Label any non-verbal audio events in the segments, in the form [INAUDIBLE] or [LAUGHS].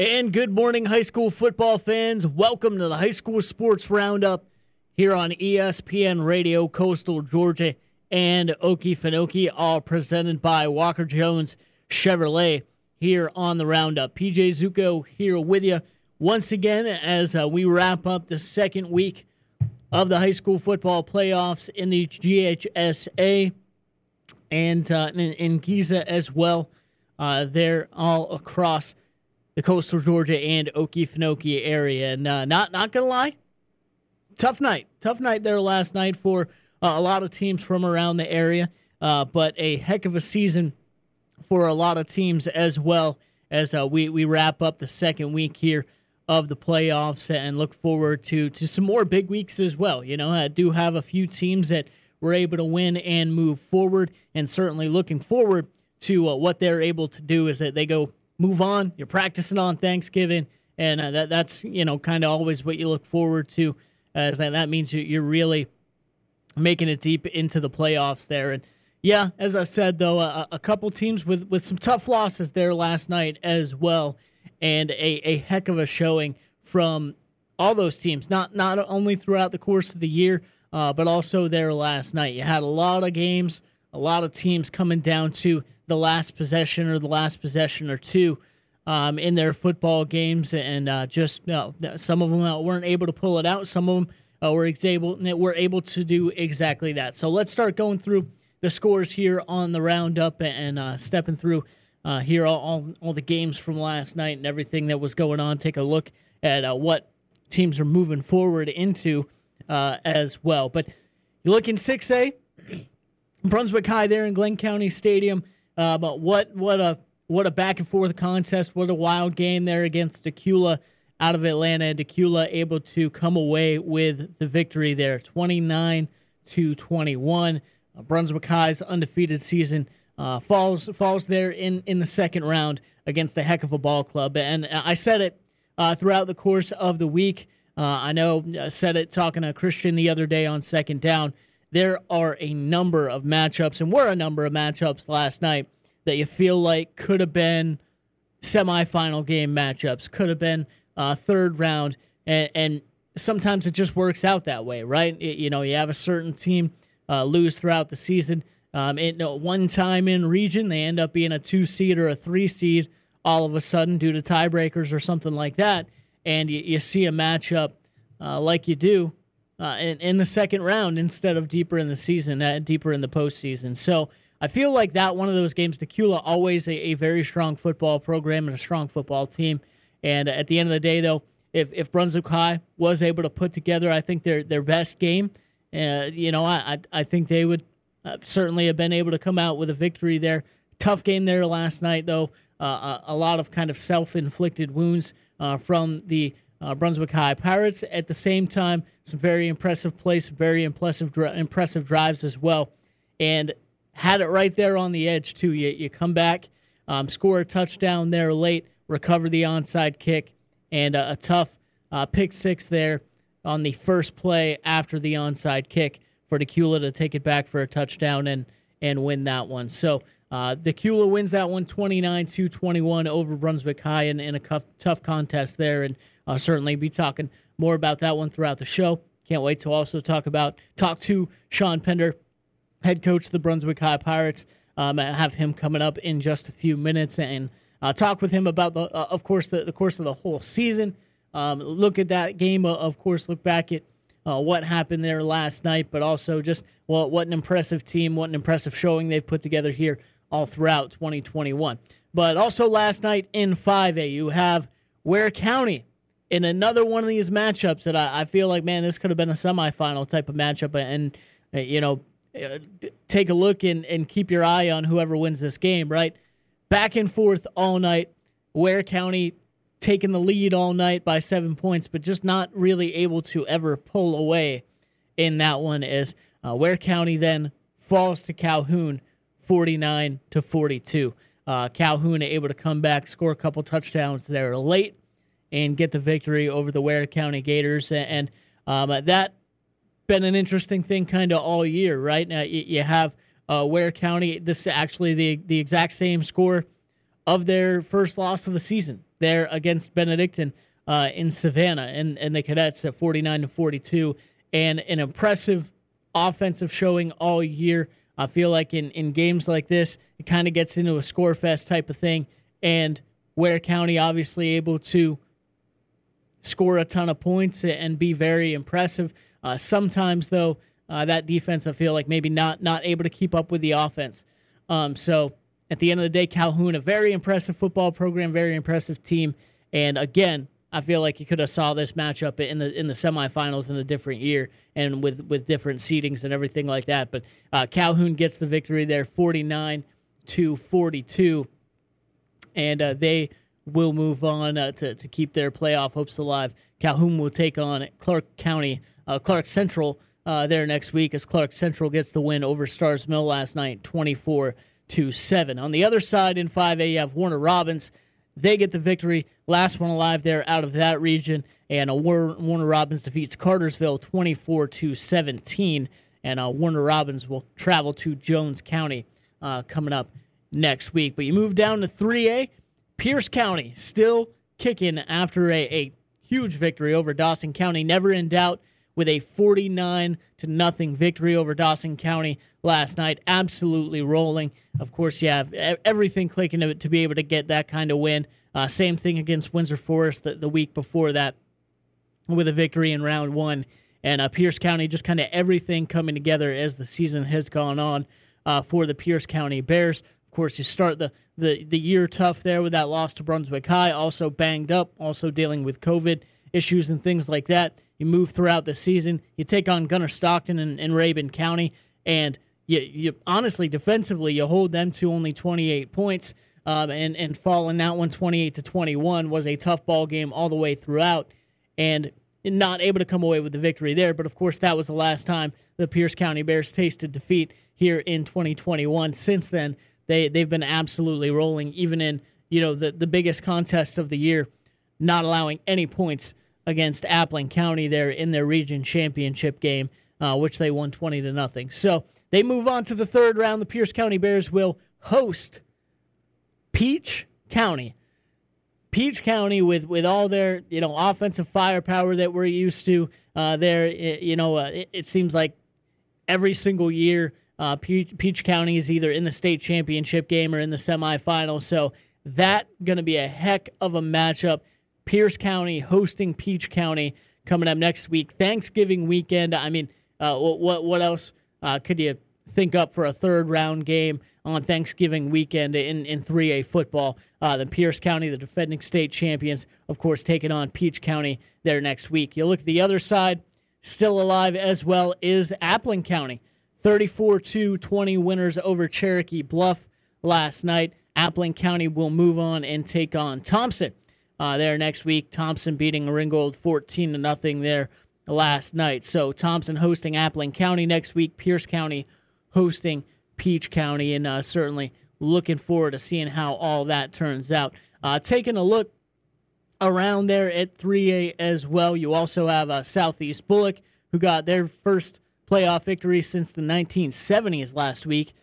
And good morning, high school football fans. Welcome to the High School Sports Roundup here on ESPN Radio, Coastal Georgia, and Okefenokee, all presented by Walker Jones Chevrolet here on the Roundup. PJ Zuko here with you once again as uh, we wrap up the second week of the high school football playoffs in the GHSA and uh, in, in GISA as well. Uh, they're all across the coastal Georgia and Okefenokee area. And uh, not not gonna lie, tough night, tough night there last night for uh, a lot of teams from around the area. Uh, but a heck of a season for a lot of teams as well as uh, we we wrap up the second week here of the playoffs and look forward to to some more big weeks as well. You know, I do have a few teams that were able to win and move forward, and certainly looking forward to uh, what they're able to do is that they go move on. You're practicing on Thanksgiving, and uh, that that's you know kind of always what you look forward to, as that that means you're really making it deep into the playoffs there. And yeah, as I said though, a, a couple teams with with some tough losses there last night as well, and a a heck of a showing from all those teams. Not not only throughout the course of the year, uh, but also there last night. You had a lot of games, a lot of teams coming down to the last possession or the last possession or two um, in their football games, and uh, just you know, some of them uh, weren't able to pull it out. Some of them uh, were able were able to do exactly that. So let's start going through the scores here on the roundup and uh, stepping through uh, here all, all, all the games from last night and everything that was going on. Take a look at uh, what teams are moving forward into as well. But you look in six A. Brunswick High there in Glynn County Stadium. Uh, but what what a what a back and forth contest! What a wild game there against Dacula out of Atlanta. Dacula able to come away with the victory there, twenty nine to twenty one. Uh, Brunswick High's undefeated season uh, falls falls there in in the second round against a heck of a ball club. And I said it uh, throughout the course of the week. Uh, I know I uh, said it talking to Christian the other day on second down there are a number of matchups, and were a number of matchups last night that you feel like could have been semifinal game matchups, could have been uh, third round, and, and, sometimes it just works out that way, right? It, you know, you have a certain team uh, lose throughout the season. Um, it, one time in region, they end up being a two seed or a three seed all of a sudden due to tiebreakers or something like that, and you, you see a matchup uh, like you do uh, in, in the second round instead of deeper in the season, uh, deeper in the postseason. So I feel like that one of those games, Dacula, always a, a, very strong football program and a strong football team. And at the end of the day, though, if, if Brunswick High was able to put together, I think their their best game, uh, you know, I I think they would uh, certainly have been able to come out with a victory there. Tough game there last night, though. Uh, a, a, lot of kind of self inflicted wounds uh, from the uh, Brunswick High Pirates. At the same time, some very impressive plays, very impressive impressive drives as well, and had it right there on the edge too. You you come back, um, score a touchdown there late, recover the onside kick, and a, tough uh, pick six there on the first play after the onside kick for Dacula to take it back for a touchdown and and win that one. So. Uh, Dacula wins that one 29 to 21 over Brunswick High in, in a tough, tough contest there. And uh, certainly be talking more about that one throughout the show. Can't wait to also talk about talk to Sean Pender, head coach of the Brunswick High Pirates. Um, have him coming up in just a few minutes and uh, talk with him about the, uh, of course, the, the course of the whole season. Um, look at that game, uh, of course. Look back at uh, what happened there last night, but also just well, what an impressive team, what an impressive showing they've put together here all throughout 2021. But also last night in 5A, you have Ware County in another one of these matchups that I, I feel like, man, this could have been a semifinal type of matchup. And, uh, you know, uh, take a look and, and keep your eye on whoever wins this game, right? Back and forth all night. Ware County taking the lead all night by seven points, but just not really able to ever pull away in that one as uh, Ware County then falls to Calhoun 49 to 42. Uh, Calhoun able to come back, score a couple touchdowns there late and get the victory over the Ware County Gators. And um, that been an interesting thing kind of all year, right? Now you have uh, Ware County. This is actually the the exact same score of their first loss of the season there against Benedictine uh, in Savannah and, and the Cadets at 49 to 42. And an impressive offensive showing all year. I feel like in, in games like this, it kind of gets into a score fest type of thing. And Ware County obviously able to score a ton of points and be very impressive. Uh, sometimes, though, uh, that defense, I feel like maybe not not able to keep up with the offense. Um, so at the end of the day, Calhoun, a very impressive football program, very impressive team, and again, I feel like you could have saw this matchup in the in the semifinals in a different year and with with different seedings and everything like that. But uh, Calhoun gets the victory there, forty nine to forty two, and uh, they will move on uh, to to keep their playoff hopes alive. Calhoun will take on Clark County, uh, Clark Central uh, there next week as Clark Central gets the win over Starr's Mill last night, 24 to 7. On the other side in 5A, you have Warner Robins. They get the victory. Last one alive there out of that region. And uh, Warner Robins defeats Cartersville 24 to 17. And uh, Warner Robins will travel to Jones County uh, coming up next week. But you move down to 3A. Pierce County still kicking after a, a huge victory over Dawson County. Never in doubt with a 49 to nothing victory over Dawson County last night. Absolutely rolling. Of course, you have everything clicking to, to be able to get that kind of win. Uh, same thing against Windsor Forest the, the week before that with a victory in round one. And uh, Pierce County, just kind of everything coming together as the season has gone on uh, for the Pierce County Bears. Of course, you start the, the, the year tough there with that loss to Brunswick High, also banged up, also dealing with COVID issues and things like that. You move throughout the season. You take on Gunner Stockton and, and Rabun County, and you, you honestly defensively you hold them to only 28 points. Um, and and fall in that one 28 to 21 was a tough ball game all the way throughout, and not able to come away with the victory there. But of course, that was the last time the Pierce County Bears tasted defeat here in 2021. Since then, they they've been absolutely rolling, even in you know the the biggest contest of the year, not allowing any points against Appling County there in their region championship game, uh, which they won 20 to nothing. So they move on to the third round. The Pierce County Bears will host Peach County. Peach County with with all their you know offensive firepower that we're used to. Uh, there, you know, uh, it, it, seems like every single year, uh, Peach, Peach County is either in the state championship game or in the semifinal. So that going to be a heck of a matchup. Pierce County hosting Peach County coming up next week. Thanksgiving weekend. I mean, uh, what what else uh, could you think up for a third round game on Thanksgiving weekend in, in 3A football? Uh, the Pierce County, the defending state champions, of course, taking on Peach County there next week. You look at the other side, still alive as well is Appling County. 34 20 winners over Cherokee Bluff last night. Appling County will move on and take on Thompson uh, there next week. Thompson beating Ringgold 14 to nothing there last night. So Thompson hosting Appling County next week. Pierce County hosting Peach County, and uh, certainly looking forward to seeing how all that turns out. Uh, taking a look around there at 3A as well. You also have uh, Southeast Bulloch, who got their first playoff victory since the 1970s last week.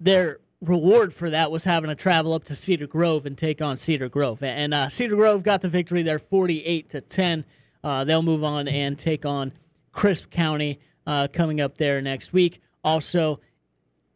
They're reward for that was having to travel up to Cedar Grove and take on Cedar Grove. And uh, Cedar Grove got the victory there, 48 to 10. Uh, they'll move on and take on Crisp County uh, coming up there next week. Also,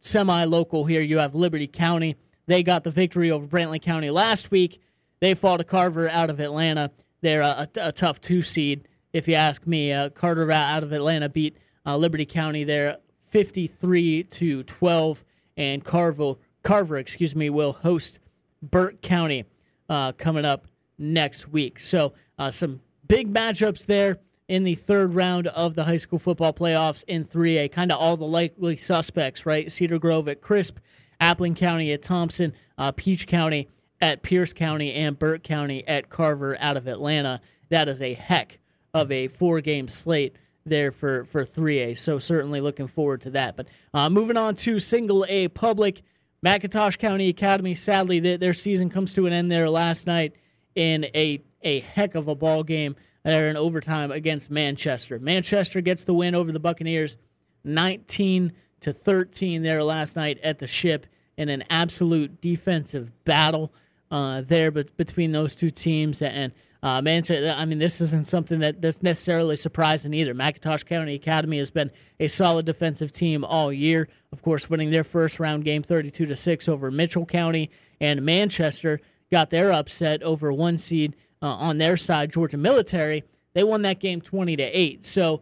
semi-local here, you have Liberty County. They got the victory over Brantley County last week. They fall to Carver out of Atlanta. They're a, a, a tough two seed, if you ask me. Uh, Carter out of Atlanta beat uh, Liberty County there, 53 to 12 and Carver, Carver, excuse me, will host Burke County uh, coming up next week. So uh, some big matchups there in the third round of the high school football playoffs in 3A. Kind of all the likely suspects, right? Cedar Grove at Crisp, Appling County at Thompson, uh, Peach County at Pierce County, and Burke County at Carver out of Atlanta. That is a heck of a four game slate there for, for 3A. So certainly looking forward to that. But uh, moving on to single A public, McIntosh County Academy, sadly, their, their season comes to an end there last night in a, a heck of a ball game there in overtime against Manchester. Manchester gets the win over the Buccaneers 19 to 13 there last night at the ship. in an absolute defensive battle uh, there but between those two teams. And uh, Manchester, I mean, this isn't something that that's necessarily surprising either. McIntosh County Academy has been a solid defensive team all year. Of course, winning their first round game 32 to 6 over Mitchell County. And Manchester got their upset over one seed uh, on their side, Georgia Military. They won that game 20 to 8. So,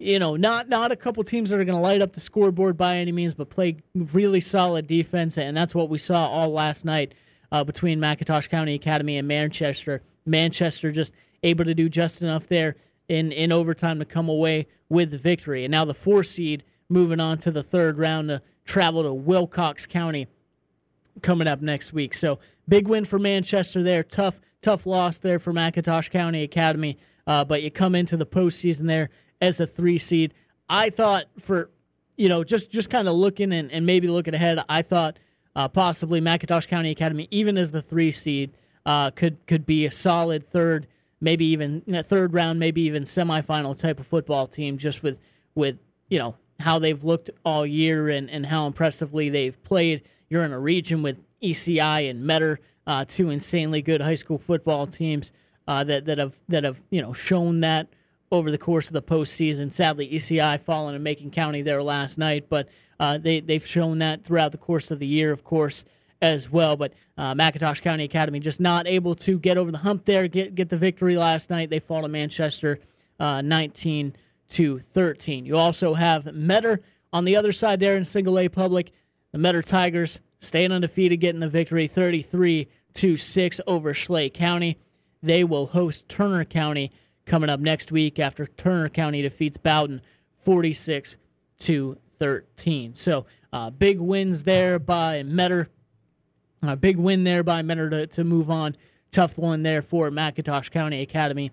you know, not not a couple teams that are going to light up the scoreboard by any means, but play really solid defense, and that's what we saw all last night uh, between McIntosh County Academy and Manchester. Manchester just able to do just enough there in, in overtime to come away with the victory. And now the four seed moving on to the third round to travel to Wilcox County coming up next week. So big win for Manchester there. Tough, tough loss there for McIntosh County Academy. Uh, but you come into the postseason there as a three seed. I thought for, you know, just just kind of looking and, and maybe looking ahead, I thought – uh, possibly McIntosh County Academy, even as the three seed, uh, could could be a solid third, maybe even you know, third round, maybe even semifinal type of football team, just with with you know how they've looked all year and, and how impressively they've played. You're in a region with ECI and Metter, uh, two insanely good high school football teams uh, that that have that have you know shown that over the course of the postseason. Sadly, ECI falling and Macon County there last night, but uh, they they've shown that throughout the course of the year, of course, as well. But uh, McIntosh County Academy just not able to get over the hump there, get get the victory last night. They fall to Manchester, uh, 19 to 13. You also have Metter on the other side there in Single A Public. The Metter Tigers staying undefeated, getting the victory, 33 to six over Schley County. They will host Turner County coming up next week after Turner County defeats Bowdon 46 to 13. So uh, big wins there by Metter. A big win there by Metter to, to move on. Tough one there for McIntosh County Academy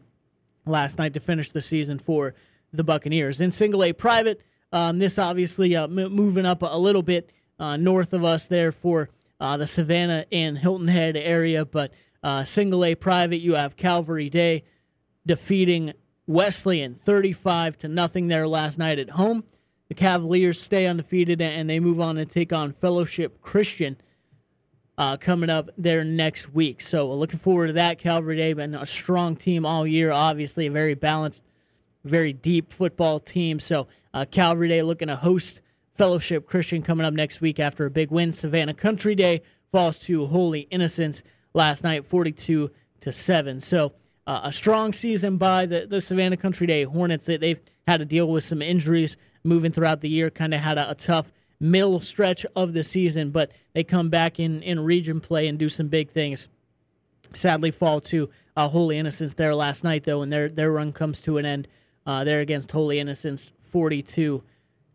last night to finish the season for the Buccaneers. In single A private, um, this obviously uh, m- moving up a little bit uh, north of us there for uh, the Savannah and Hilton Head area, but uh, single A private, you have Calvary Day defeating Wesleyan 35 to nothing there last night at home. The Cavaliers stay undefeated and they move on to take on Fellowship Christian uh, coming up there next week. So looking forward to that. Calvary Day been a strong team all year. Obviously, a very balanced, very deep football team. So uh, Calvary Day looking to host Fellowship Christian coming up next week after a big win. Savannah Country Day falls to Holy Innocents last night, 42 to seven. So uh, a strong season by the, the Savannah Country Day Hornets. They, they've had to deal with some injuries moving throughout the year, kind of had a, a, tough middle stretch of the season, but they come back in, in region play and do some big things. Sadly, fall to uh, Holy Innocents there last night, though, and their, their run comes to an end uh, there against Holy Innocents 42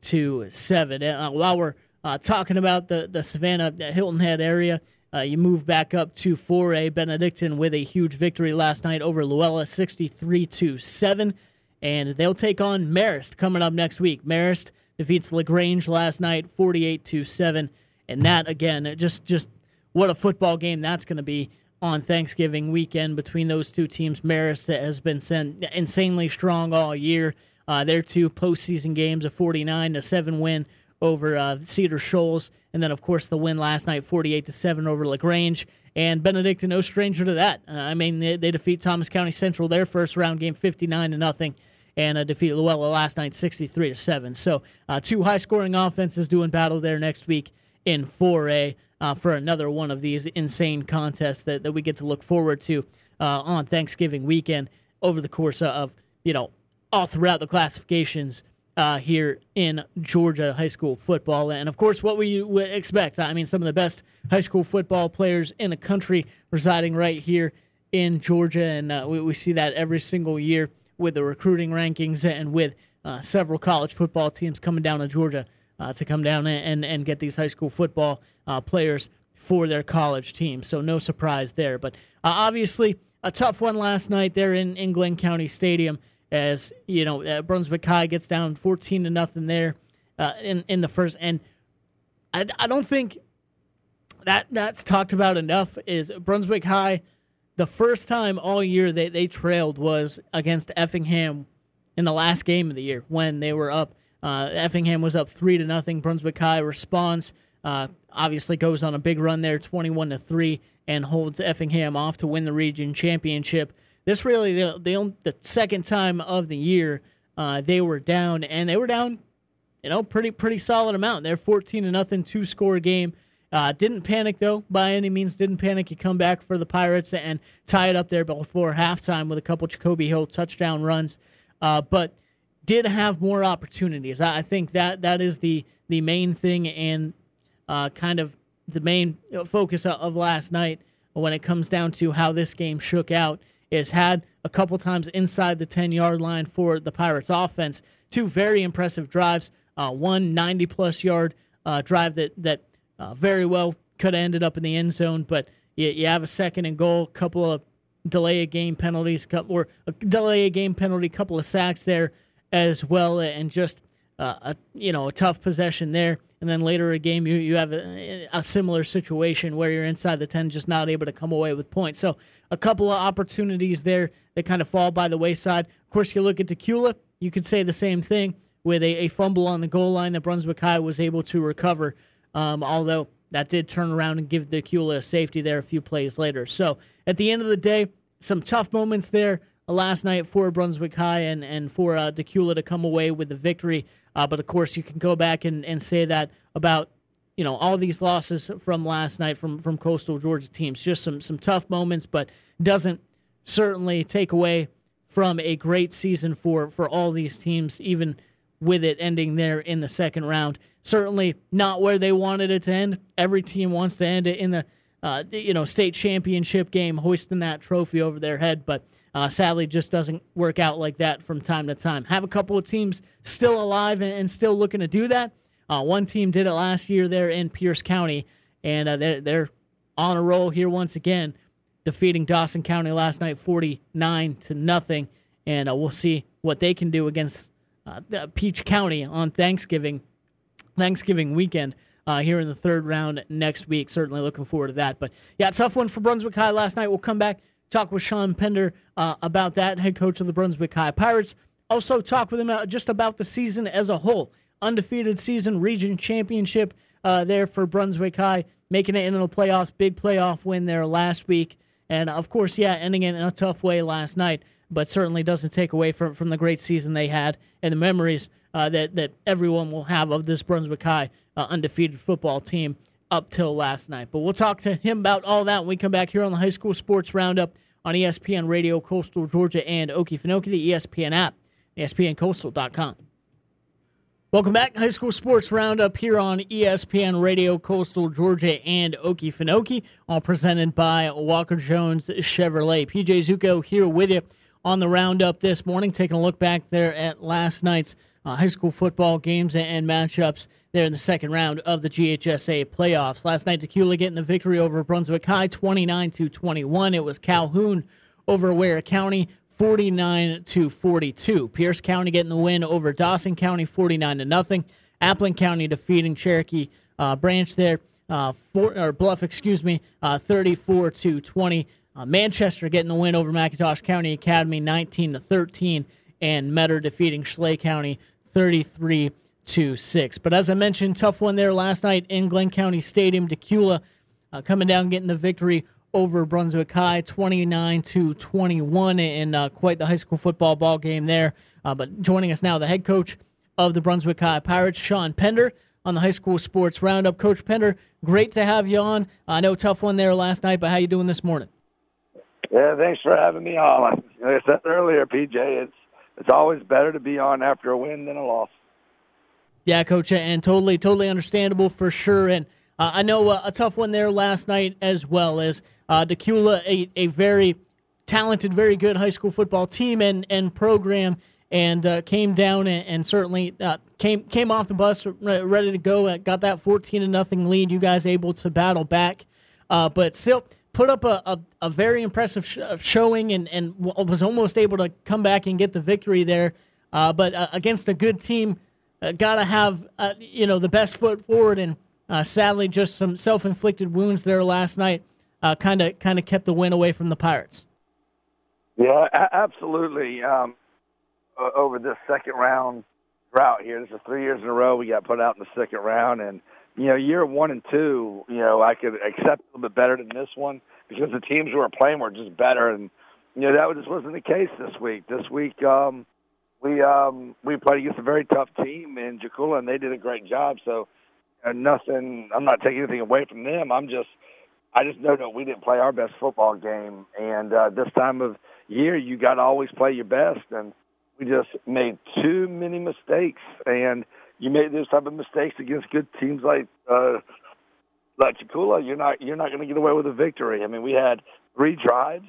to 7. Uh, while we're uh, talking about the, the Savannah Hilton Head area, uh, you move back up to 4A. Benedictine with a huge victory last night over Luella, 63 to 7. And they'll take on Marist coming up next week. Marist defeats LaGrange last night, 48 to 7. And that, again, just, just what a football game that's going to be on Thanksgiving weekend between those two teams. Marist has been sent insanely strong all year. Uh, their two postseason games, a 49 to 7 win over uh, Cedar Shoals, and then of course the win last night, 48 to seven over LaGrange. And Benedict, no stranger to that. Uh, I mean, they, they, defeat Thomas County Central their first round game, 59 to nothing, and uh, defeat Luella last night, 63 to seven. So uh, two high scoring offenses doing battle there next week in 4A. Uh, for another one of these insane contests that, that we get to look forward to uh, on Thanksgiving weekend over the course of, you know, all throughout the classifications uh, here in Georgia high school football. And of course, what we would expect. I mean, some of the best high school football players in the country residing right here in Georgia. And uh, we, we, see that every single year with the recruiting rankings and with uh, several college football teams coming down to Georgia uh, to come down and, and get these high school football uh, players for their college teams. So, no surprise there. But uh, obviously, a tough one last night there in, in Glynn County Stadium as you know uh, Brunswick High gets down 14 to nothing there uh, in in the first and I, I don't think that that's talked about enough is Brunswick High the first time all year they, they trailed was against Effingham in the last game of the year when they were up uh, Effingham was up three to nothing Brunswick High responds uh, obviously goes on a big run there, 21 to three, and holds Effingham off to win the region championship. This really the the, the second time of the year uh, they were down, and they were down, you know, pretty pretty solid amount. They're 14 to nothing, two score game. Uh, didn't panic though by any means. Didn't panic. You come back for the Pirates and tie it up there before halftime with a couple Jacoby Hill touchdown runs, uh, but did have more opportunities. I, I think that that is the the main thing and uh, kind of the main focus of last night when it comes down to how this game shook out is had a couple times inside the 10 yard line for the Pirates offense. Two very impressive drives. Uh, one 90 plus yard uh, drive that, that uh, very well could have ended up in the end zone, but you, you have a second and goal, a couple of delay a game penalties, or a delay a game penalty, couple of sacks there as well, and just uh, a you know a tough possession there. And then later a game, you, you have a, a, similar situation where you're inside the 10, just not able to come away with points. So a couple of opportunities there that kind of fall by the wayside. Of course, you look at Dacula, you could say the same thing with a, a fumble on the goal line that Brunswick High was able to recover, um, although that did turn around and give Dacula a safety there a few plays later. So at the end of the day, some tough moments there last night for Brunswick High and, and for uh, Dacula to come away with the victory. Uh, but of course, you can go back and, and say that about you know all these losses from last night from from coastal Georgia teams. Just some some tough moments, but doesn't certainly take away from a great season for for all these teams, even with it ending there in the second round. Certainly not where they wanted it to end. Every team wants to end it in the uh, you know state championship game, hoisting that trophy over their head, but uh, sadly, just doesn't work out like that from time to time. Have a couple of teams still alive and, still looking to do that. Uh, one team did it last year there in Pierce County, and uh, they're, they're on a roll here once again, defeating Dawson County last night 49 to nothing. And uh, we'll see what they can do against uh, Peach County on Thanksgiving Thanksgiving weekend. Uh, here in the third round next week. Certainly looking forward to that. But yeah, tough one for Brunswick High last night. We'll come back talk with Sean Pender uh, about that, head coach of the Brunswick High Pirates. Also, talk with him uh, just about the season as a whole. Undefeated season, region championship uh, there for Brunswick High, making it into the playoffs. Big playoff win there last week. And of course, yeah, ending it in a tough way last night, but certainly doesn't take away from, from the great season they had and the memories uh, that, that everyone will have of this Brunswick High uh, undefeated football team up till last night. But we'll talk to him about all that when we come back here on the High School Sports Roundup on ESPN Radio, Coastal Georgia, and Okefenokee, the ESPN app, ESPNCoastal.com. Welcome back, High School Sports Roundup here on ESPN Radio, Coastal Georgia, and Okefenokee, all presented by Walker Jones Chevrolet. PJ Zuko here with you on the Roundup this morning, taking a look back there at last night's uh, high school football games and matchups there in the second round of the GHSA playoffs. Last night, Dacula getting the victory over Brunswick High, 29 to 21. It was Calhoun over Ware County, 49 to 42. Pierce County getting the win over Dawson County, 49 to nothing. Appling County defeating Cherokee uh, Branch there, uh, or Bluff, excuse me, uh, 34 to 20. Uh, Manchester getting the win over McIntosh County Academy, 19 to 13, and Metter defeating Schley County, 33 to 6. But as I mentioned, tough one there last night in Glynn County Stadium. Dacula uh, coming down, getting the victory over Brunswick High, 29 to 21, in uh, quite the high school football ball game there. Uh, but joining us now, the head coach of the Brunswick High Pirates, Sean Pender, on the high school sports roundup. Coach Pender, great to have you on. I know tough one there last night, but how you doing this morning? Yeah, thanks for having me on. Like I said earlier, PJ, it's it's always better to be on after a win than a loss. Yeah, coach, and totally, totally understandable for sure. And uh, I know uh, a tough one there last night as well as uh, a, a very talented, very good high school football team and, and program, and uh, came down and, and certainly uh, came came off the bus ready to go. Got that fourteen to nothing lead. You guys able to battle back, uh, but still put up a, a, a very impressive sh- showing and, and was almost able to come back and get the victory there. but against a good team uh, got to have uh, you know the best foot forward, and uh, sadly, just some self-inflicted wounds there last night kind of kind of kept the win away from the Pirates. Yeah, a- absolutely. Um, over this second round drought here, this is three years in a row we got put out in the second round, and you know, year one and two, you know, I could accept a little bit better than this one because the teams we were playing were just better, and you know that just wasn't the case this week. This week, um, we um, we played against a very tough team in Dacula, and they did a great job. So, uh, nothing. I'm not taking anything away from them. I'm just, I just know that we didn't play our best football game, and uh, this time of year, you got to always play your best, and we just made too many mistakes, and you made those type of mistakes against good teams like uh, like Dacula, you're not you're not going to get away with a victory. I mean, we had three drives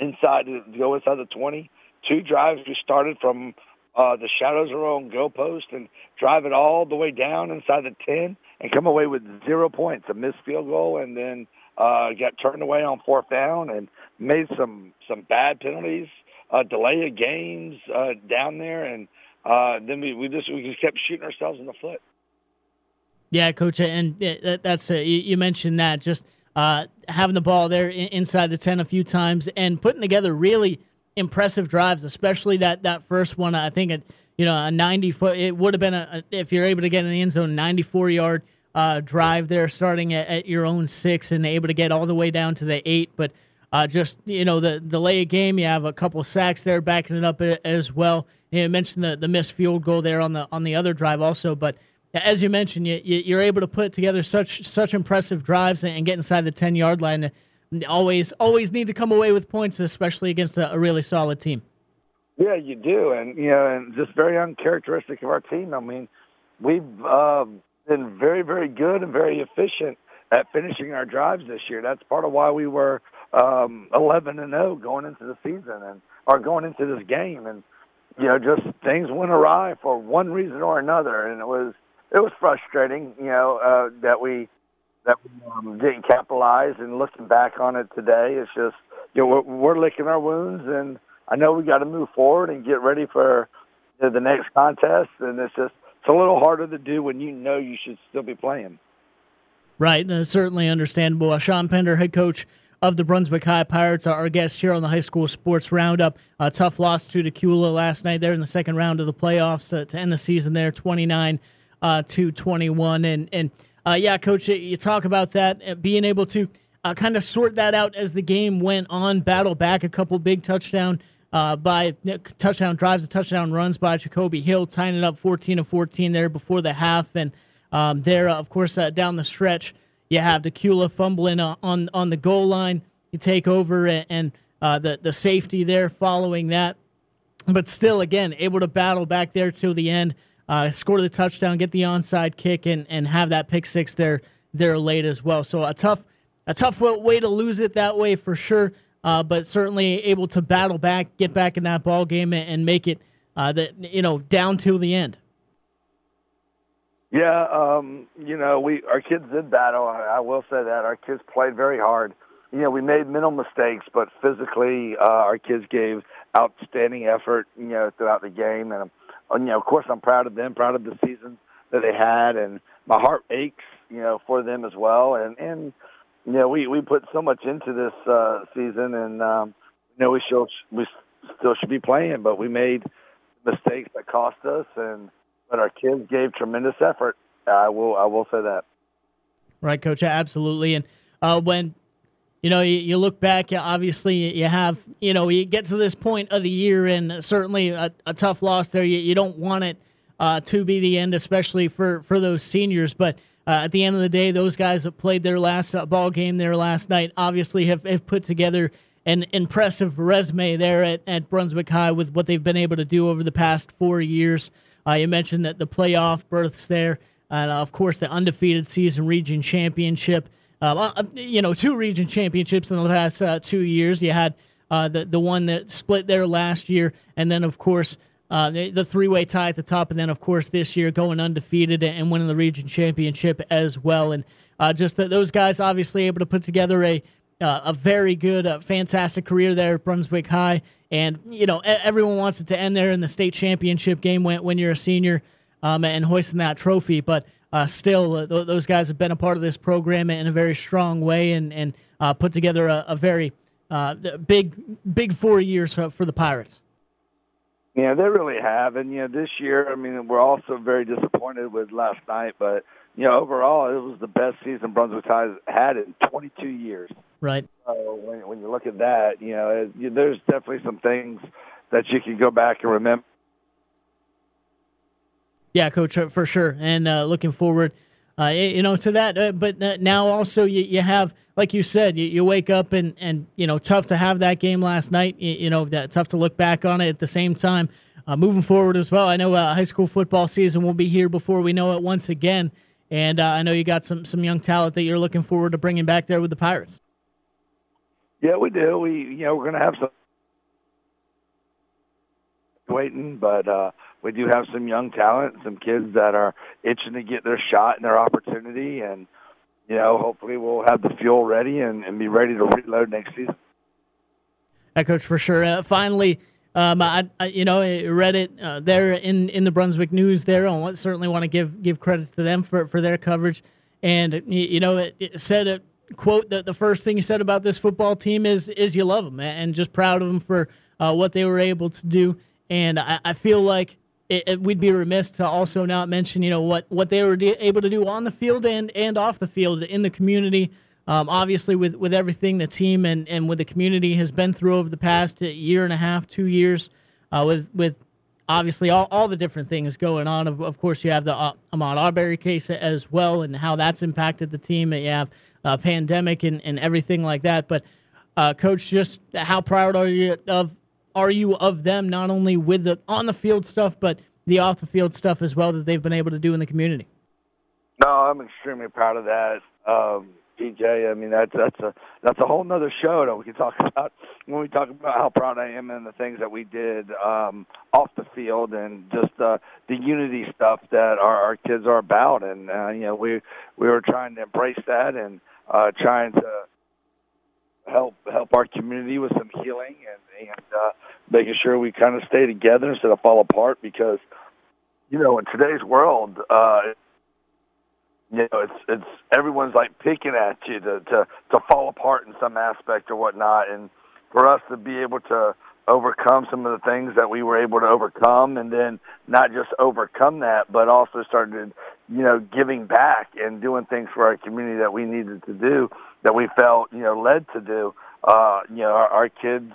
inside to go inside the 20. Two drives we started from uh, the shadows of our own goalpost and drive it all the way down inside the 10 and come away with zero points, a missed field goal, and then uh, got turned away on fourth down and made some some bad penalties, uh, delay of games uh, down there, and uh, then we, we just we just kept shooting ourselves in the foot. Yeah, coach, and that's you mentioned that just uh, having the ball there inside the ten a few times and putting together really impressive drives, especially that that first one. I think it, you know a ninety foot. It would have been a if you're able to get in the end zone, ninety four yard uh, drive there, starting at, at, your own six and able to get all the way down to the eight, but. Uh, just you know the delay of game, you have a couple sacks there backing it up as well. You mentioned the, the missed field goal there on the on the other drive also, but as you mentioned, you, you're able to put together such such impressive drives and get inside the ten yard line. Always always need to come away with points, especially against a, a really solid team. Yeah, you do, and you know, and just very uncharacteristic of our team. I mean, we've uh, been very, very good and very efficient at finishing our drives this year. That's part of why we were um, 11 and 0 going into the season and are going into this game, and you know, just things went awry for one reason or another, and it was it was frustrating, you know, uh, that we that we um, didn't capitalize. And looking back on it today, it's just you know we're, we're licking our wounds, and I know we got to move forward and get ready for you know, the next contest. And it's just it's a little harder to do when you know you should still be playing. Right, uh, certainly understandable. Uh, Sean Pender, head coach of the Brunswick High Pirates, our guest here on the High School Sports Roundup. A tough loss to Dacula last night there in the second round of the playoffs uh, to end the season there, 29 uh, to 21. And, and uh, yeah, coach, you talk about that, uh, being able to uh, kind of sort that out as the game went on, battle back a couple big touchdown uh, by touchdown drives and touchdown runs by Jacoby Hill, tying it up 14 to 14 there before the half. And um, there, of course, down the stretch, you have Dacula fumbling on on the goal line. You take over and, and the the safety there following that, but still, again, able to battle back there till the end uh, score the touchdown, get the onside kick, and and have that pick six there there late as well. So a tough a tough way to lose it that way for sure. Uh, but certainly able to battle back, get back in that ball game, and, and make it uh, that you know down till the end. Yeah, um, you know, we our kids did battle. I, I will say that our kids played very hard. You know, we made minimal mistakes, but physically, uh, our kids gave outstanding effort. You know, throughout the game, and you know, of course, I'm proud of them, proud of the season that they had, and my heart aches, you know, for them as well. And and you know, we we put so much into this uh, season, and um, you know, we still we still should be playing, but we made mistakes that cost us, and but our kids gave tremendous effort. I will I will say that. Right, Coach. Absolutely, and uh, when you know, you, you, look back, obviously, you have, you know, you get to this point of the year and certainly a, a tough loss there. You, you don't want it uh, to be the end, especially for, for those seniors. But uh, at the end of the day, those guys that played their last uh, ball game there last night obviously have, have put together an impressive resume there at, at Brunswick High with what they've been able to do over the past four years. Uh, you mentioned that the playoff berths there, and of course, the undefeated season region championship. Um, uh, you know, two region championships in the last uh, two years. You had uh, the the one that split there last year, and then of course uh, the, the three way tie at the top, and then of course this year going undefeated and winning the region championship as well. And uh, just those guys obviously able to put together a uh, a very good, fantastic career there at Brunswick High. And you know, everyone wants it to end there in the state championship game when when you're a senior um, and hoisting that trophy, but uh, still, uh, th- those guys have been a part of this program in a very strong way and and uh, put together a, a very uh, big big four years for, for, the Pirates. Yeah, they really have, and you know this year, I mean, we're also very disappointed with last night, but you know, overall, it was the best season Brunswick has had in 22 years. Right. So when, when you look at that, you know, it, you, there's definitely some things that you can go back and remember. Yeah, coach, for sure, and uh, looking forward, uh, you know, to that. Uh, but now also you, you have, like you said, you, you, wake up and and you know, tough to have that game last night. You, you know, that tough to look back on it at the same time. Uh, moving forward as well, I know uh, high school football season will be here before we know it once again. And uh, I know you got some some young talent that you're looking forward to bringing back there with the Pirates. Yeah, we do. We you know we're going to have some waiting, but uh, we do have some young talent, some kids that are itching to get their shot and their opportunity, and you know hopefully we'll have the fuel ready and, and be ready to reload next season. That coach for sure. Uh, finally um, I, I, you know, I read it uh, there in, in the Brunswick News. There, I certainly want to give give credit to them for, for their coverage. And you know, it, it said a quote that the first thing you said about this football team is is you love them and just proud of them for uh, what they were able to do. And I, I feel like it, it, we'd be remiss to also not mention, you know, what what they were de- able to do on the field and and off the field in the community. Um, obviously, with, with everything the team and, and with the community has been through over the past year and a half, two years, uh, with with obviously all, all the different things going on. Of, of course, you have the uh, Ahmaud Arbery case as well and how that's impacted the team. You have a pandemic and, and everything like that. But, uh, Coach, just how proud are you of are you of them, not only with the on the field stuff, but the off the field stuff as well that they've been able to do in the community? No, I'm extremely proud of that. Um, PJ. I mean, that's that's a that's a whole nother show that we can talk [LAUGHS] about when we talk about how proud I am and the things that we did um, off the field and just uh, the unity stuff that our, our kids are about. And uh, you know, we we were trying to embrace that and uh, trying to help help our community with some healing and and uh, making sure we kind of stay together instead of fall apart because you know in today's world. Uh, you know, it's it's everyone's like picking at you to to to fall apart in some aspect or whatnot, and for us to be able to overcome some of the things that we were able to overcome, and then not just overcome that, but also started, you know, giving back and doing things for our community that we needed to do, that we felt, you know, led to do. Uh, you know, our, our kids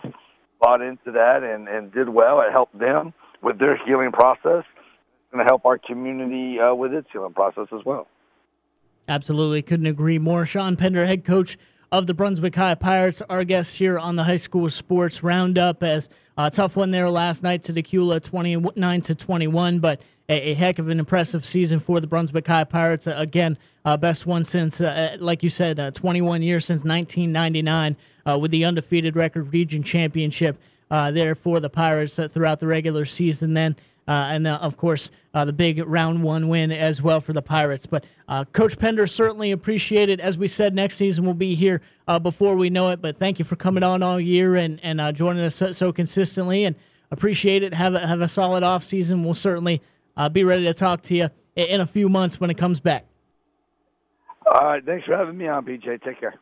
bought into that and and did well. It helped them with their healing process, and help our community uh, with its healing process as well. Absolutely. Couldn't agree more. Sean Pender, head coach of the Brunswick High Pirates, our guests here on the High School Sports Roundup. As a tough one there last night to Dacula, 29 to 21, but a, a, heck of an impressive season for the Brunswick High Pirates. Uh, again, uh, best one since, uh, like you said, uh, 21 years since 1999 uh, with the undefeated record region championship uh, there for the Pirates throughout the regular season. Then uh, and uh, of course uh, the big round one win as well for the Pirates. But uh, Coach Pender certainly appreciated. As we said, next season will be here uh, before we know it. But thank you for coming on all year and and uh, joining us so, so, consistently and appreciate it. Have a, have a solid off season. We'll certainly be ready to talk to you in a few months when it comes back. All right, thanks for having me on, PJ. Take care.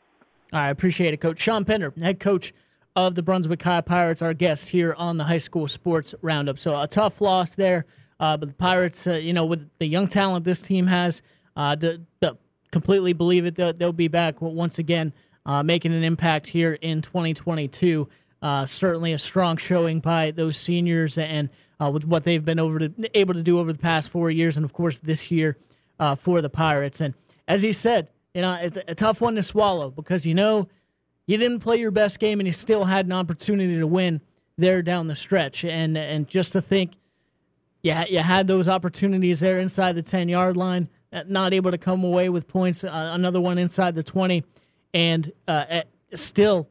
I appreciate it, Coach Sean Pender, head coach of the Brunswick High Pirates, our guest here on the High School Sports Roundup. So a tough loss there, uh, but the Pirates, uh, you know, with the young talent this team has, uh, to, to completely believe it, they'll, they'll be back once again, uh, making an impact here in 2022. Uh, certainly a strong showing by those seniors and uh, with what they've been over to, able to do over the past four years, and of course this year for the Pirates. And as he said, you know, it's a tough one to swallow because you know you didn't play your best game and you still had an opportunity to win there down the stretch. And and just to think, yeah, you, had those opportunities there inside the ten yard line, uh, not able to come away with points. Uh, another one inside the twenty, and uh, still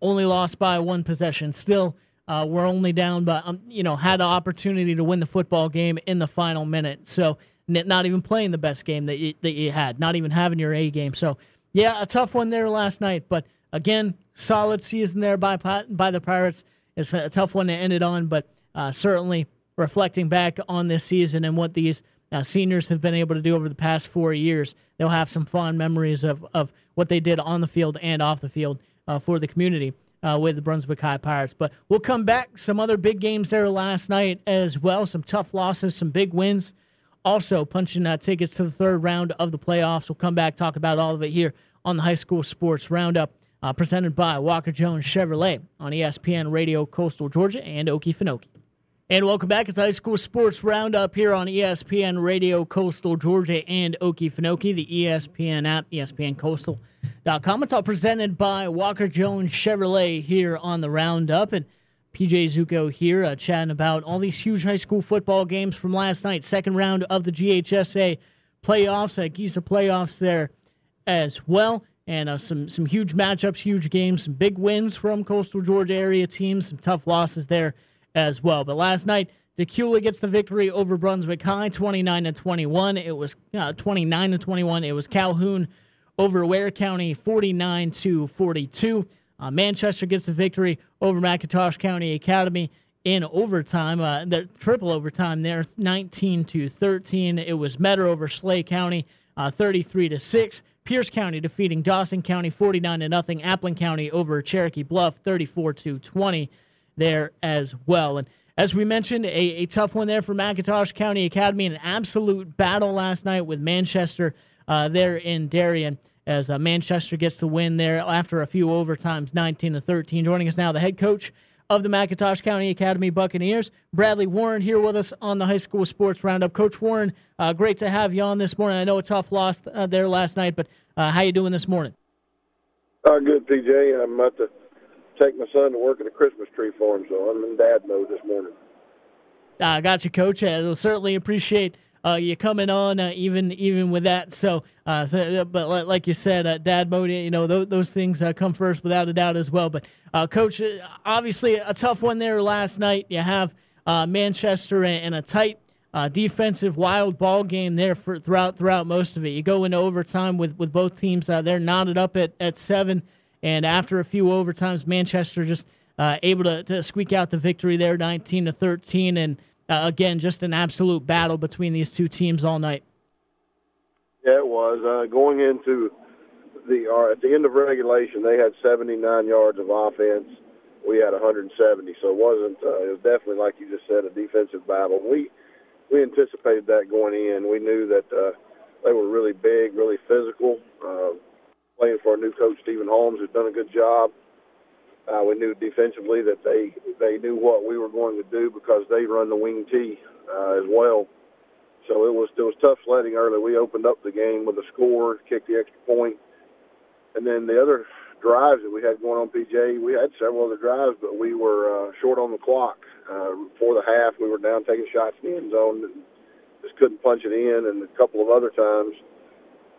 only lost by one possession. Still. Uh, we're only down, but um, you know had the opportunity to win the football game in the final minute. So not even playing the best game that you, that you had, not even having your A game. So yeah, a tough one there last night, but again, solid season there by by the Pirates. It's a tough one to end it on, but uh, certainly reflecting back on this season and what these uh, seniors have been able to do over the past four years, they'll have some fond memories of, of what they did on the field and off the field uh, for the community uh, with the Brunswick High Pirates. But we'll come back. Some other big games there last night as well. Some tough losses, some big wins also punching uh, tickets to the third round of the playoffs. We'll come back, talk about all of it here on the High School Sports Roundup, uh, presented by Walker Jones Chevrolet on ESPN Radio Coastal Georgia and Okefenokee. And welcome back. It's High School Sports Roundup here on ESPN Radio Coastal Georgia and Okefenokee, the ESPN app, ESPNCoastal.com. It's all presented by Walker Jones Chevrolet here on the Roundup. And PJ Zuko here uh, chatting about all these huge high school football games from last night. Second round of the GHSA playoffs, uh, GISA playoffs there as well. And uh, some, some huge matchups, huge games, some big wins from coastal Georgia area teams, some tough losses there as well. But last night, Dacula gets the victory over Brunswick High, 29 to 21. It was uh, 29 to 21. It was Calhoun over Ware County, 49 to 42. Uh, Manchester gets the victory over McIntosh County Academy in overtime. Uh, the triple overtime there, 19 to 13. It was Metter over Schley County, uh, 33 to six. Pierce County defeating Dawson County 49 to nothing. Appling County over Cherokee Bluff 34 to 20 there as well. And as we mentioned, a, a tough one there for McIntosh County Academy, an absolute battle last night with Manchester uh, there in Darien as uh, Manchester gets the win there after a few overtimes, 19 to 13. Joining us now, the head coach of the McIntosh County Academy Buccaneers, Bradley Warren, here with us on the High School Sports Roundup. Coach Warren, uh, great to have you on this morning. I know a tough loss uh, there last night, but uh, how you doing this morning? Uh, good, PJ. I'm about to take my son to work at a Christmas tree for him, so I'm in dad mode this morning. I uh, got you, Coach. I will certainly appreciate uh, you coming on, uh, even even with that. So, uh, so uh, but like you said, uh, dad mode, you know, those, those things uh, come first without a doubt as well. But, Coach, obviously a tough one there last night. You have Manchester and a tight defensive wild ball game there for throughout throughout most of it. You go into overtime with, with both teams. they're knotted up at, at seven. And after a few overtimes, Manchester just able to, to squeak out the victory there, 19 to 13. And uh, again, just an absolute battle between these two teams all night. Yeah, it was. Uh, going into the uh, at the end of regulation, they had 79 yards of offense. We had 170, so it wasn't. Uh, it was definitely like you just said, a defensive battle. We we anticipated that going in. We knew that uh, they were really big, really physical. Uh, playing for our new coach Stephen Holmes, who's done a good job. Uh, we knew defensively that they they knew what we were going to do because they run the wing T uh, as well. So it was it was tough sledding early. We opened up the game with a score, kicked the extra point, and then the other drives that we had going on PJ, we had several other drives, but we were uh, short on the clock. Uh, for the half, we were down taking shots in the end zone and just couldn't punch it in. And a couple of other times,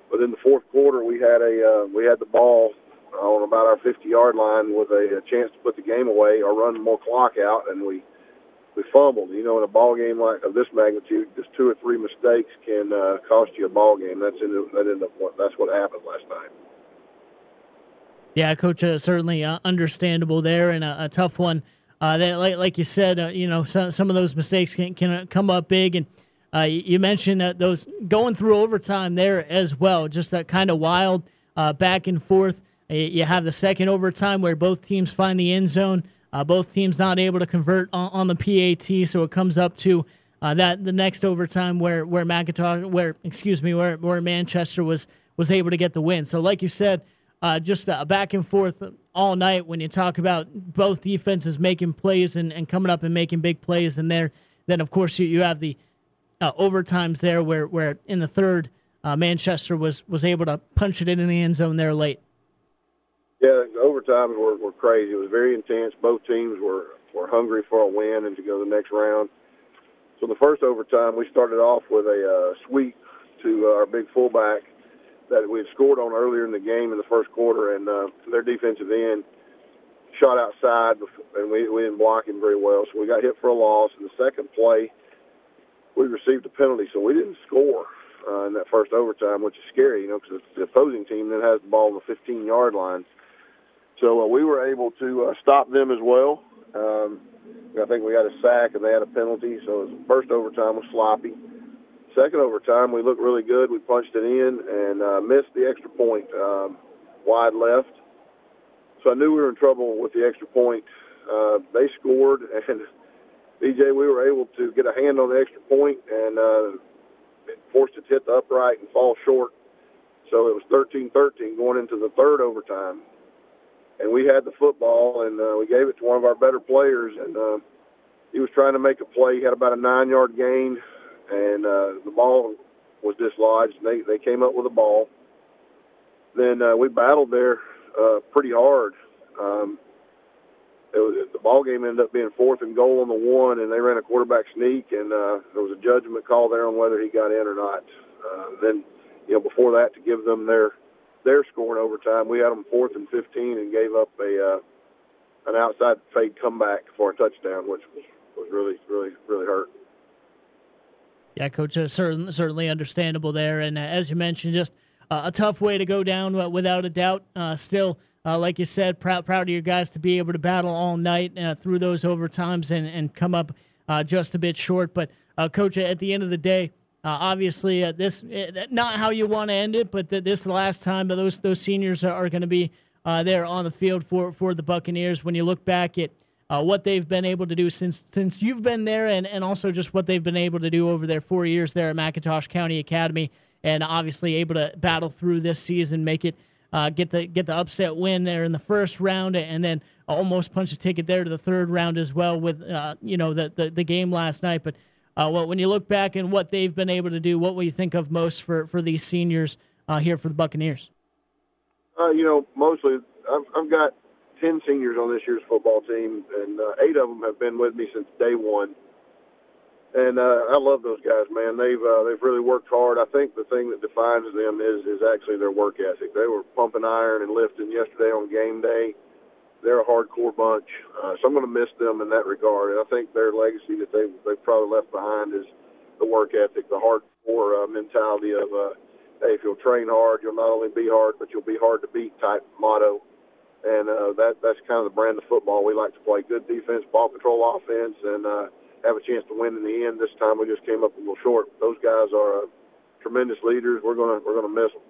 but in the fourth quarter, we had a uh, we had the ball on about our 50 yard line with a, a chance to put the game away or run more clock out, and we we fumbled. You know, in a ball game like of this magnitude, just two or three mistakes can uh, cost you a ball game. That's in that ended up what that's what happened last night. Yeah, coach, uh, certainly uh, understandable there, and a, a tough one. Uh, that, like, like you said, uh, you know, some, some of those mistakes can, can come up big, and uh, you mentioned that those going through overtime there as well, just that kind of wild uh, back and forth. You have the second overtime where both teams find the end zone. Uh, both teams not able to convert on, on the PAT, so it comes up to uh, that the next overtime where where McIntosh, where excuse me, where where Manchester was was able to get the win. So, like you said, uh, just a back and forth all night when you talk about both defenses making plays and, and coming up and making big plays, and there, then of course you, you have the uh, overtimes there where where in the third uh, Manchester was was able to punch it in the end zone there late. Yeah, overtimes were, were crazy. It was very intense. Both teams were were hungry for a win and to go to the next round. So the first overtime, we started off with a uh, sweep to uh, our big fullback that we had scored on earlier in the game in the first quarter, and uh, their defensive end shot outside, and we, we didn't block him very well. So we got hit for a loss. In the second play, we received a penalty, so we didn't score uh, in that first overtime, which is scary, you know, because the opposing team then has the ball on the 15-yard line. So uh, we were able to uh, stop them as well. Um, I think we had a sack and they had a penalty. So the first overtime was sloppy. Second overtime, we looked really good. We punched it in and uh, missed the extra point um, wide left. So I knew we were in trouble with the extra point. Uh, they scored, [LAUGHS] and PJ, we were able to get a hand on the extra point, and uh, forced it to hit the upright and fall short. So it was 13-13 going into the third overtime, and we had the football and uh, we gave it to one of our better players, and uh, he was trying to make a play. He had about a nine-yard gain, and uh, the ball was dislodged. And they they came up with a ball. Then uh, we battled there uh, pretty hard. Um, it was, the ball game ended up being fourth and goal on the one, and they ran a quarterback sneak, and uh, there was a judgment call there on whether he got in or not. Uh, then, you know, before that, to give them their their score in overtime, we had them fourth and 15 and gave up a uh, an outside fade comeback for a touchdown, which was, really, really, really hurt. Yeah, coach, uh, certainly, certainly understandable there, and uh, as you mentioned, just uh, a tough way to go down, uh, without a doubt. Uh, still uh, like you said, proud proud of your guys to be able to battle all night uh, through those overtimes and, and come up just a bit short. But coach, at the end of the day, uh, obviously uh, this not how you want to end it, but this is the last time that those those seniors are, are going to be there on the field for for the Buccaneers. When you look back at what they've been able to do since since you've been there, and, and also just what they've been able to do over their four years there at McIntosh County Academy, and obviously able to battle through this season, make it uh, get the get the upset win there in the first round, and then almost punch a ticket there to the third round as well with uh, you know the, the, the game last night. But uh, well, when you look back and what they've been able to do, what will you think of most for for these seniors uh, here for the Buccaneers? Uh, you know, mostly I've, I've got ten seniors on this year's football team, and uh, eight of them have been with me since day one and uh, I love those guys, man. They've uh, they've really worked hard. I think the thing that defines them is is actually their work ethic. They were pumping iron and lifting yesterday on game day. They're a hardcore bunch, uh, so I'm going to miss them in that regard. And I think their legacy that they they've probably left behind is the work ethic, the hardcore uh, mentality of uh, hey, if you'll train hard, you'll not only be hard, but you'll be hard to beat type motto. And uh, that that's kind of the brand of football we like to play: good defense, ball control, offense, and uh, have a chance to win in the end. This time we just came up a little short. Those guys are uh, tremendous leaders. We're gonna we're gonna miss them.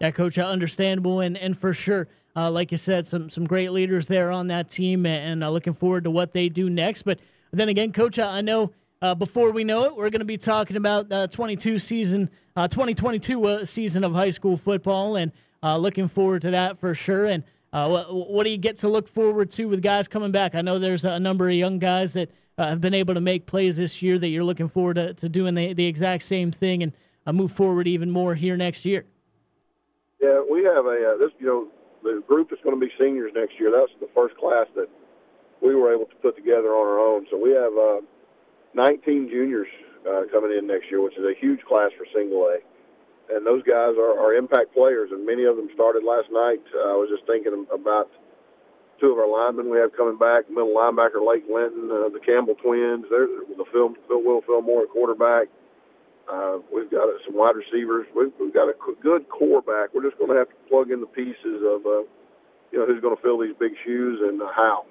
Yeah, coach, understandable and and for sure, uh, like you said, some some great leaders there on that team, and uh, looking forward to what they do next. But then again, coach, I know. Uh, before we know it, we're going to be talking about the 22 season, 2022 season of high school football, and looking forward to that for sure. And what, what do you get to look forward to with guys coming back? I know there's a number of young guys that uh, have been able to make plays this year that you're looking forward to, to doing the, the exact same thing and uh, move forward even more here next year? Yeah, we have a uh, this you know the group is going to be seniors next year. That's the first class that we were able to put together on our own. So we have uh, 19 juniors uh, coming in next year, which is a huge class for single A. And those guys are, are impact players, and many of them started last night. Uh, I was just thinking about two of our linemen we have coming back, middle linebacker Lake Linton, uh, the Campbell twins. The Phil, Phil Will Fillmore quarterback. We've got uh, some wide receivers. We've, we've got a good core back. We're just going to have to plug in the pieces of, uh, you know, who's going to fill these big shoes and uh, how.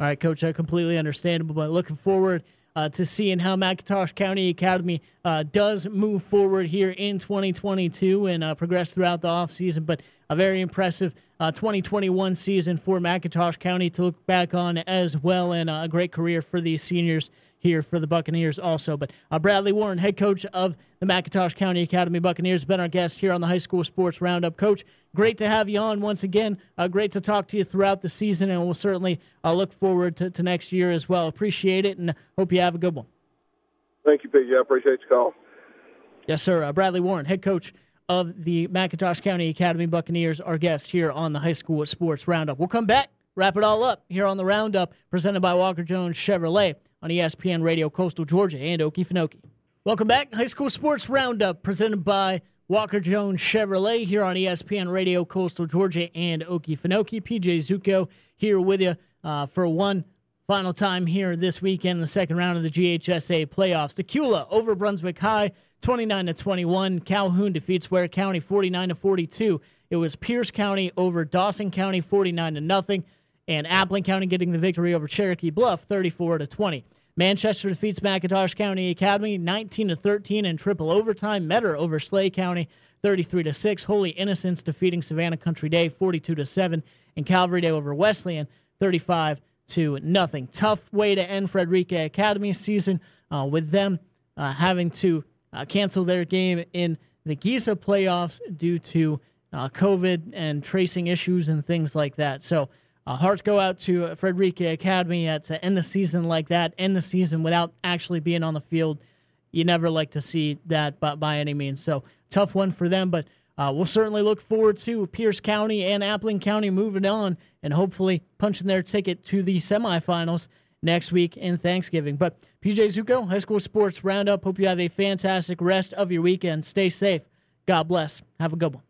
All right, Coach, I completely understandable, but looking forward uh, to seeing how McIntosh County Academy uh, does move forward here in 2022 and uh, progress throughout the offseason. But a very impressive uh, 2021 season for McIntosh County to look back on as well, and uh, a great career for these seniors here for the Buccaneers also. But uh, Bradley Warren, head coach of the McIntosh County Academy Buccaneers, been our guest here on the High School Sports Roundup. Coach, great to have you on once again. Uh, great to talk to you throughout the season, and we'll certainly uh, look forward to, to next year as well. Appreciate it, and hope you have a good one. Thank you, PJ. I appreciate the call. Yes, sir. Uh, Bradley Warren, head coach of the McIntosh County Academy Buccaneers, our guest here on the High School Sports Roundup. We'll come back, wrap it all up here on the Roundup, presented by Walker Jones Chevrolet on ESPN Radio Coastal Georgia and Okefenokee. Welcome back, High School Sports Roundup, presented by Walker Jones Chevrolet here on ESPN Radio Coastal Georgia and Okefenokee. PJ Zuko here with you uh, for one final time here this weekend, the second round of the GHSA playoffs. Dacula over Brunswick High, 29 to 21. Calhoun defeats Ware County, 49 to 42. It was Pierce County over Dawson County, 49 to nothing and Appling County getting the victory over Cherokee Bluff 34 to 20. Manchester defeats McIntosh County Academy 19 to 13 in triple overtime. Metter over Schley County 33 to 6. Holy Innocents defeating Savannah Country Day 42 to 7 and Calvary Day over Wesleyan 35 to nothing. Tough way to end Frederica Academy season uh, with them uh, having to uh, cancel their game in the GISA playoffs due to uh, COVID and tracing issues and things like that. So uh, hearts go out to Frederica Academy at to end the season like that, end the season without actually being on the field. You never like to see that by, by any means. So tough one for them, but uh, we'll certainly look forward to Pierce County and Appling County moving on and hopefully punching their ticket to the semifinals next week in Thanksgiving. But PJ Zuko, High School Sports Roundup. Hope you have a fantastic rest of your weekend. Stay safe. God bless. Have a good one.